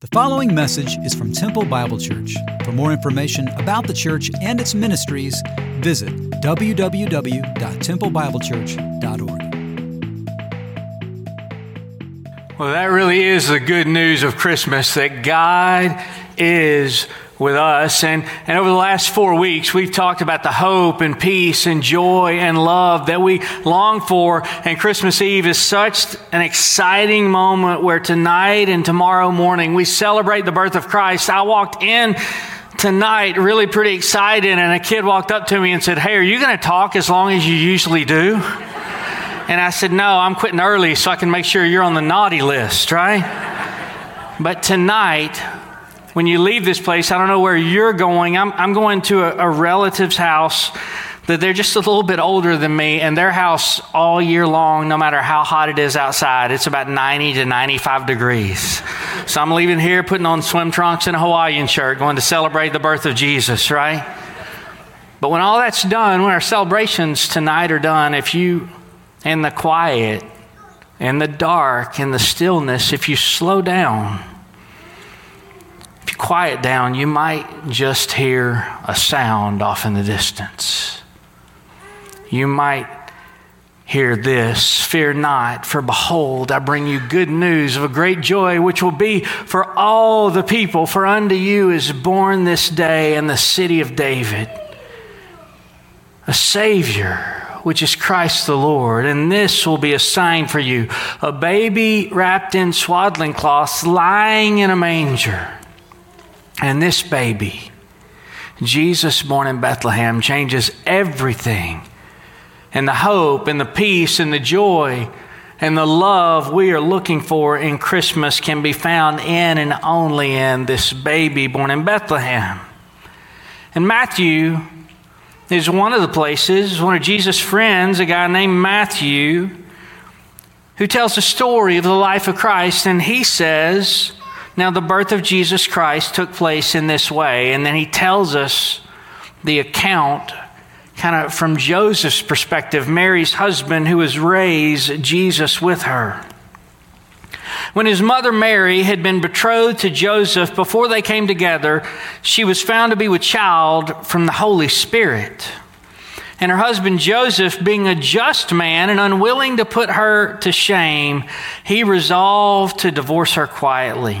The following message is from Temple Bible Church. For more information about the church and its ministries, visit www.templebiblechurch.org. Well, that really is the good news of Christmas that God is with us. And, and over the last four weeks, we've talked about the hope and peace and joy and love that we long for. And Christmas Eve is such an exciting moment where tonight and tomorrow morning we celebrate the birth of Christ. I walked in tonight really pretty excited, and a kid walked up to me and said, Hey, are you going to talk as long as you usually do? And I said, No, I'm quitting early so I can make sure you're on the naughty list, right? But tonight, when you leave this place, I don't know where you're going. I'm, I'm going to a, a relative's house that they're just a little bit older than me, and their house all year long, no matter how hot it is outside, it's about 90 to 95 degrees. So I'm leaving here, putting on swim trunks and a Hawaiian shirt, going to celebrate the birth of Jesus, right? But when all that's done, when our celebrations tonight are done, if you, in the quiet, in the dark, in the stillness, if you slow down, quiet down, you might just hear a sound off in the distance. You might hear this Fear not, for behold, I bring you good news of a great joy, which will be for all the people. For unto you is born this day in the city of David a Savior which is Christ the Lord. And this will be a sign for you a baby wrapped in swaddling cloths, lying in a manger. And this baby, Jesus born in Bethlehem, changes everything. And the hope and the peace and the joy and the love we are looking for in Christmas can be found in and only in this baby born in Bethlehem. And Matthew is one of the places, one of Jesus' friends, a guy named Matthew, who tells the story of the life of Christ, and he says, now, the birth of Jesus Christ took place in this way, and then he tells us the account kind of from Joseph's perspective, Mary's husband who has raised Jesus with her. When his mother Mary had been betrothed to Joseph before they came together, she was found to be with child from the Holy Spirit. And her husband Joseph, being a just man and unwilling to put her to shame, he resolved to divorce her quietly.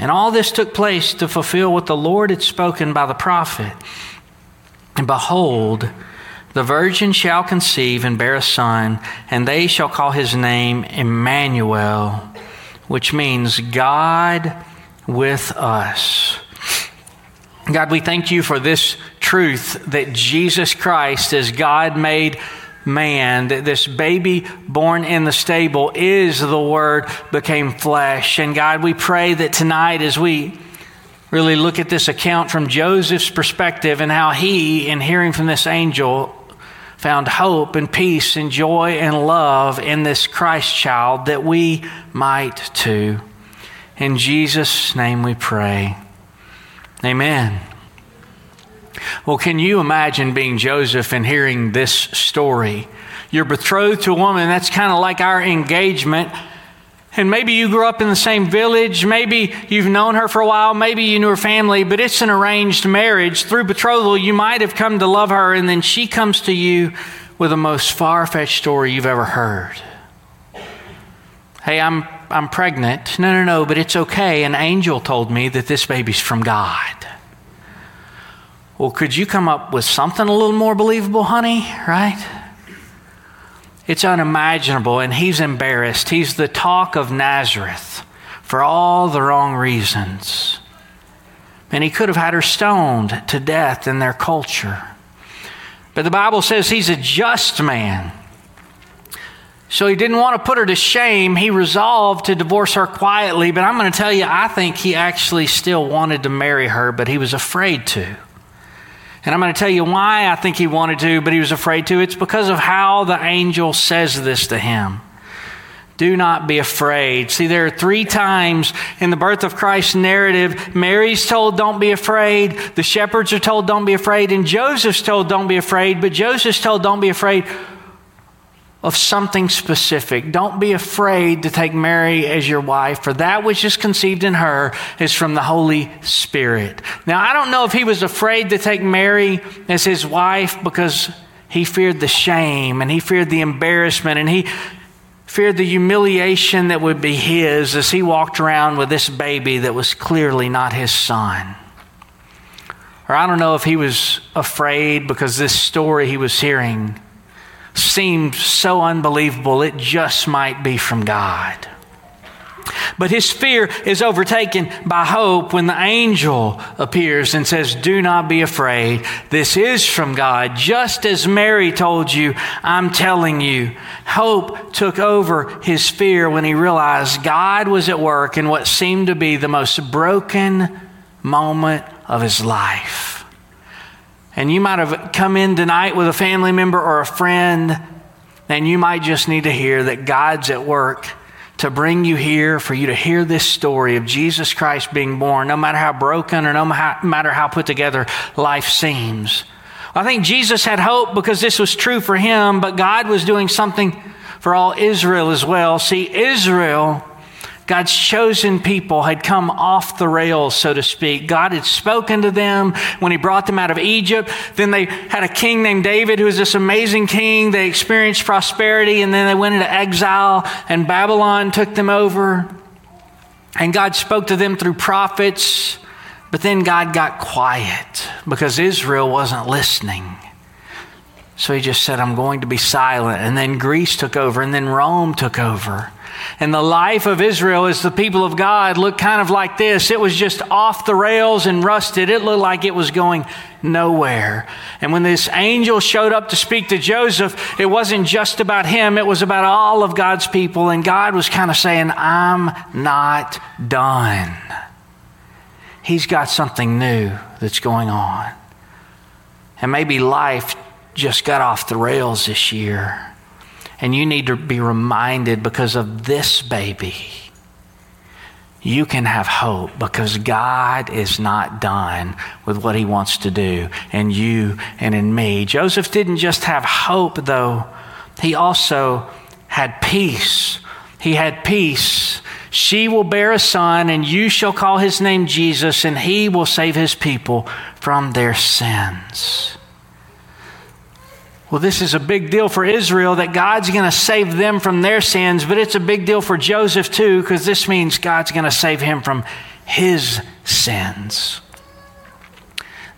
And all this took place to fulfill what the Lord had spoken by the prophet. And behold, the virgin shall conceive and bear a son, and they shall call his name Emmanuel, which means God with us. God, we thank you for this truth that Jesus Christ, as God made man, that this baby born in the stable is the Word became flesh. And God, we pray that tonight, as we really look at this account from Joseph's perspective and how he, in hearing from this angel, found hope and peace and joy and love in this Christ child, that we might too. In Jesus' name we pray. Amen. Well, can you imagine being Joseph and hearing this story? You're betrothed to a woman, that's kind of like our engagement. And maybe you grew up in the same village, maybe you've known her for a while, maybe you knew her family, but it's an arranged marriage. Through betrothal, you might have come to love her, and then she comes to you with the most far fetched story you've ever heard. Hey, I'm, I'm pregnant. No, no, no, but it's okay. An angel told me that this baby's from God. Well, could you come up with something a little more believable, honey? Right? It's unimaginable, and he's embarrassed. He's the talk of Nazareth for all the wrong reasons. And he could have had her stoned to death in their culture. But the Bible says he's a just man. So he didn't want to put her to shame. He resolved to divorce her quietly. But I'm going to tell you, I think he actually still wanted to marry her, but he was afraid to. And I'm going to tell you why I think he wanted to, but he was afraid to. It's because of how the angel says this to him. Do not be afraid. See, there are three times in the birth of Christ narrative Mary's told, Don't be afraid. The shepherds are told, Don't be afraid. And Joseph's told, Don't be afraid. But Joseph's told, Don't be afraid of something specific. Don't be afraid to take Mary as your wife, for that which is conceived in her is from the Holy Spirit. Now, I don't know if he was afraid to take Mary as his wife because he feared the shame and he feared the embarrassment and he feared the humiliation that would be his as he walked around with this baby that was clearly not his son. Or I don't know if he was afraid because this story he was hearing seemed so unbelievable, it just might be from God. But his fear is overtaken by hope when the angel appears and says, Do not be afraid. This is from God. Just as Mary told you, I'm telling you. Hope took over his fear when he realized God was at work in what seemed to be the most broken moment of his life. And you might have come in tonight with a family member or a friend, and you might just need to hear that God's at work to bring you here, for you to hear this story of Jesus Christ being born, no matter how broken or no matter how put together life seems. I think Jesus had hope because this was true for him, but God was doing something for all Israel as well. See, Israel God's chosen people had come off the rails, so to speak. God had spoken to them when He brought them out of Egypt. Then they had a king named David who was this amazing king. They experienced prosperity and then they went into exile and Babylon took them over. And God spoke to them through prophets. But then God got quiet because Israel wasn't listening. So he just said, I'm going to be silent. And then Greece took over, and then Rome took over. And the life of Israel as the people of God looked kind of like this. It was just off the rails and rusted. It looked like it was going nowhere. And when this angel showed up to speak to Joseph, it wasn't just about him, it was about all of God's people. And God was kind of saying, I'm not done. He's got something new that's going on. And maybe life just got off the rails this year. And you need to be reminded because of this baby. You can have hope because God is not done with what he wants to do in you and in me. Joseph didn't just have hope, though, he also had peace. He had peace. She will bear a son, and you shall call his name Jesus, and he will save his people from their sins. Well, this is a big deal for Israel that God's going to save them from their sins, but it's a big deal for Joseph too, because this means God's going to save him from his sins.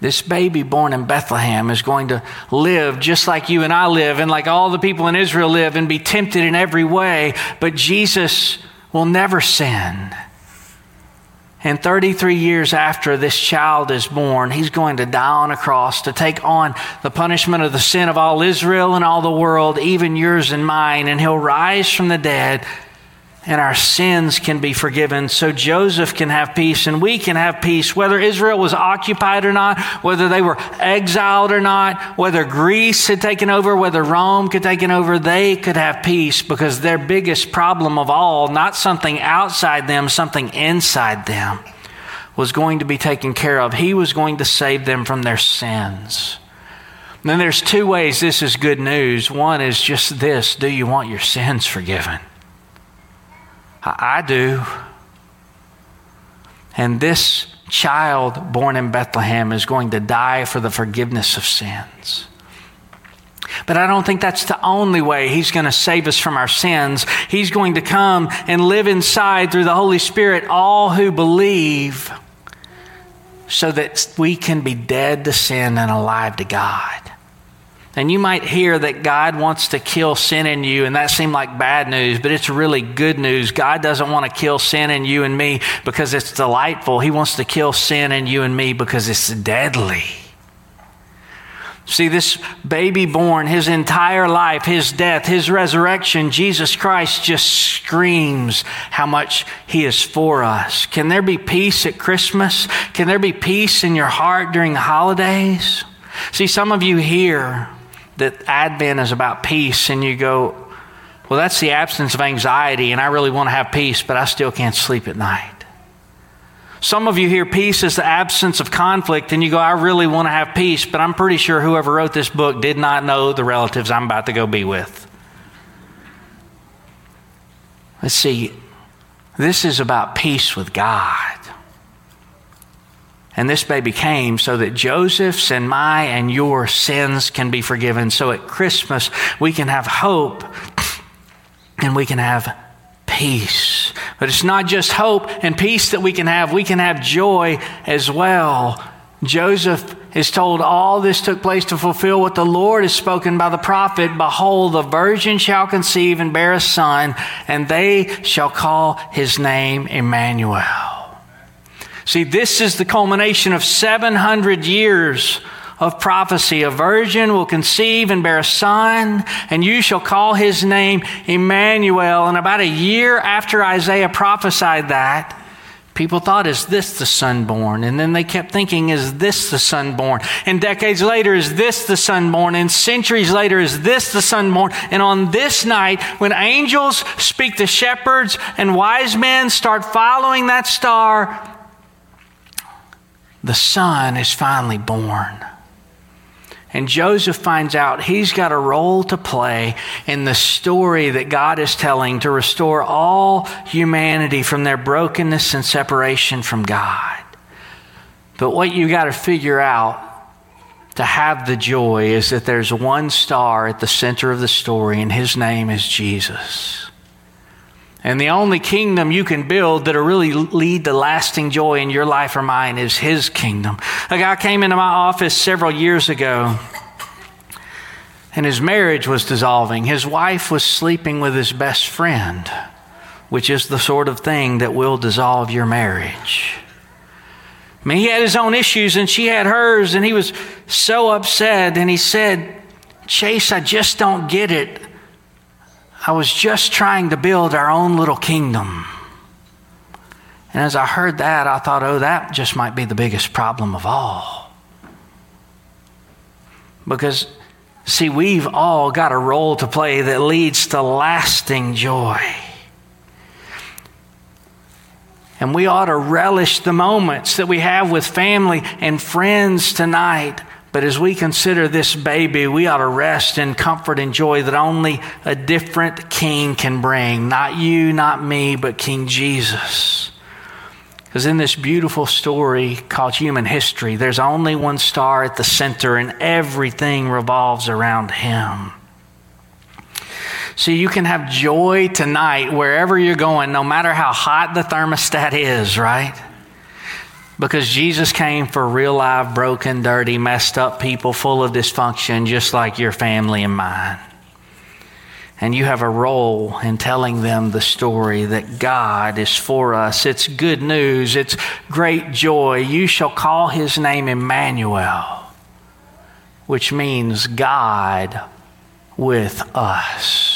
This baby born in Bethlehem is going to live just like you and I live, and like all the people in Israel live, and be tempted in every way, but Jesus will never sin. And 33 years after this child is born, he's going to die on a cross to take on the punishment of the sin of all Israel and all the world, even yours and mine. And he'll rise from the dead and our sins can be forgiven so Joseph can have peace and we can have peace, whether Israel was occupied or not, whether they were exiled or not, whether Greece had taken over, whether Rome could taken over, they could have peace because their biggest problem of all, not something outside them, something inside them, was going to be taken care of. He was going to save them from their sins. And then there's two ways this is good news. One is just this do you want your sins forgiven? I do. And this child born in Bethlehem is going to die for the forgiveness of sins. But I don't think that's the only way He's going to save us from our sins. He's going to come and live inside through the Holy Spirit all who believe so that we can be dead to sin and alive to God. And you might hear that God wants to kill sin in you, and that seemed like bad news, but it's really good news. God doesn't want to kill sin in you and me because it's delightful. He wants to kill sin in you and me because it's deadly. See, this baby born, his entire life, his death, his resurrection, Jesus Christ just screams how much he is for us. Can there be peace at Christmas? Can there be peace in your heart during the holidays? See, some of you hear that Advent is about peace, and you go, Well, that's the absence of anxiety, and I really want to have peace, but I still can't sleep at night. Some of you hear peace is the absence of conflict, and you go, I really want to have peace, but I'm pretty sure whoever wrote this book did not know the relatives I'm about to go be with. Let's see, this is about peace with God. And this baby came so that Joseph's and my and your sins can be forgiven. So at Christmas, we can have hope and we can have peace. But it's not just hope and peace that we can have, we can have joy as well. Joseph is told all this took place to fulfill what the Lord has spoken by the prophet Behold, the virgin shall conceive and bear a son, and they shall call his name Emmanuel. See, this is the culmination of 700 years of prophecy. A virgin will conceive and bear a son, and you shall call his name Emmanuel. And about a year after Isaiah prophesied that, people thought, is this the son born? And then they kept thinking, is this the son born? And decades later, is this the son born? And centuries later, is this the son born? And on this night, when angels speak to shepherds and wise men start following that star, the son is finally born. And Joseph finds out he's got a role to play in the story that God is telling to restore all humanity from their brokenness and separation from God. But what you got to figure out to have the joy is that there's one star at the center of the story, and his name is Jesus. And the only kingdom you can build that'll really lead to lasting joy in your life or mine is His kingdom. A guy came into my office several years ago, and his marriage was dissolving. His wife was sleeping with his best friend, which is the sort of thing that will dissolve your marriage. I mean, he had his own issues and she had hers, and he was so upset. And he said, Chase, I just don't get it. I was just trying to build our own little kingdom. And as I heard that, I thought, oh, that just might be the biggest problem of all. Because, see, we've all got a role to play that leads to lasting joy. And we ought to relish the moments that we have with family and friends tonight but as we consider this baby, we ought to rest in comfort and joy that only a different king can bring. Not you, not me, but King Jesus. Because in this beautiful story called human history, there's only one star at the center, and everything revolves around him. So you can have joy tonight wherever you're going, no matter how hot the thermostat is, right? Because Jesus came for real live, broken, dirty, messed up people full of dysfunction, just like your family and mine. And you have a role in telling them the story that God is for us. It's good news, it's great joy. You shall call his name Emmanuel, which means God with us.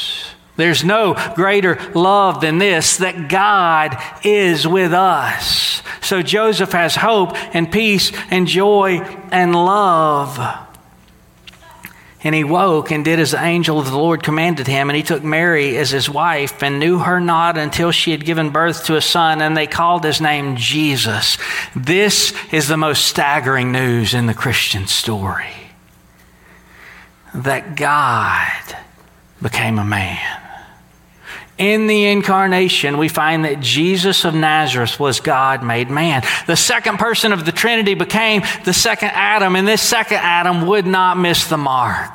There's no greater love than this that God is with us. So Joseph has hope and peace and joy and love. And he woke and did as the angel of the Lord commanded him. And he took Mary as his wife and knew her not until she had given birth to a son. And they called his name Jesus. This is the most staggering news in the Christian story that God became a man. In the incarnation, we find that Jesus of Nazareth was God made man. The second person of the Trinity became the second Adam, and this second Adam would not miss the mark.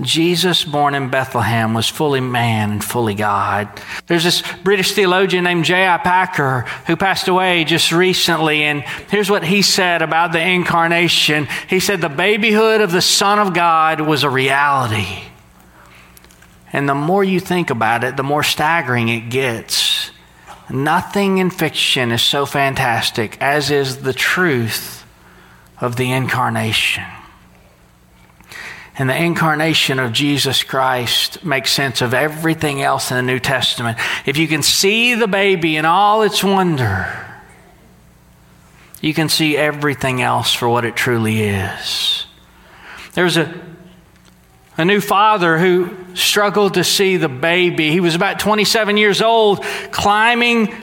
Jesus, born in Bethlehem, was fully man and fully God. There's this British theologian named J.I. Packer who passed away just recently, and here's what he said about the incarnation. He said, The babyhood of the Son of God was a reality. And the more you think about it, the more staggering it gets. Nothing in fiction is so fantastic as is the truth of the incarnation. And the incarnation of Jesus Christ makes sense of everything else in the New Testament. If you can see the baby in all its wonder, you can see everything else for what it truly is. There's a, a new father who struggled to see the baby. He was about 27 years old, climbing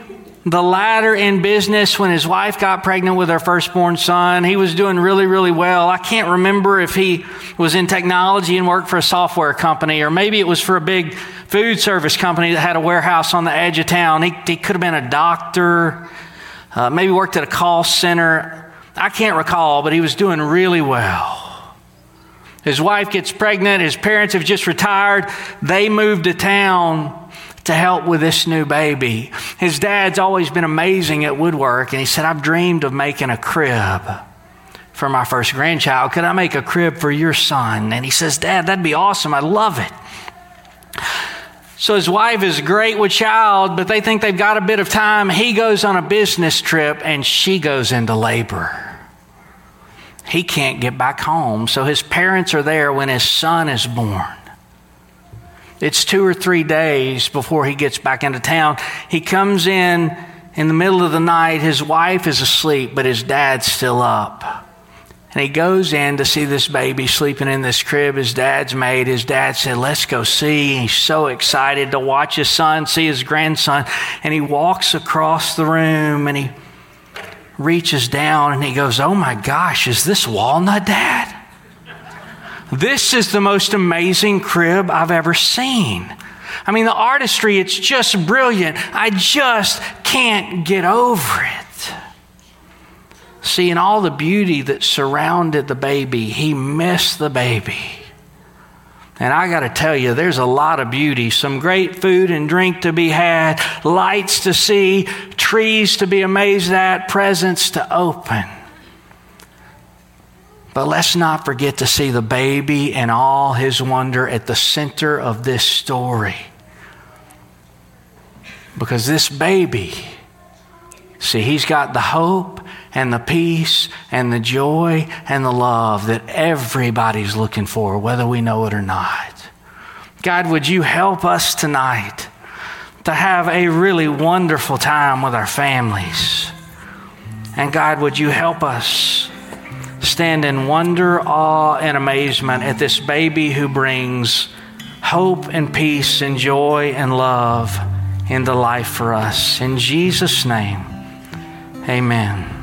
the ladder in business when his wife got pregnant with her firstborn son. He was doing really, really well. I can't remember if he was in technology and worked for a software company, or maybe it was for a big food service company that had a warehouse on the edge of town. He, he could have been a doctor, uh, maybe worked at a call center. I can't recall, but he was doing really well. His wife gets pregnant. His parents have just retired. They moved to town to help with this new baby. His dad's always been amazing at woodwork, and he said, I've dreamed of making a crib for my first grandchild. Could I make a crib for your son? And he says, Dad, that'd be awesome. I'd love it. So his wife is great with child, but they think they've got a bit of time. He goes on a business trip and she goes into labor. He can't get back home, so his parents are there when his son is born. It's two or three days before he gets back into town. He comes in in the middle of the night. His wife is asleep, but his dad's still up. And he goes in to see this baby sleeping in this crib his dad's made. His dad said, Let's go see. He's so excited to watch his son, see his grandson. And he walks across the room and he reaches down and he goes, Oh my gosh, is this walnut, Dad? This is the most amazing crib I've ever seen. I mean, the artistry, it's just brilliant. I just can't get over it. Seeing all the beauty that surrounded the baby, he missed the baby. And I got to tell you, there's a lot of beauty. Some great food and drink to be had, lights to see, trees to be amazed at, presents to open. But let's not forget to see the baby and all his wonder at the center of this story. Because this baby, see, he's got the hope and the peace and the joy and the love that everybody's looking for, whether we know it or not. God, would you help us tonight to have a really wonderful time with our families? And God, would you help us? stand in wonder, awe, and amazement at this baby who brings hope and peace and joy and love into life for us. In Jesus' name, amen.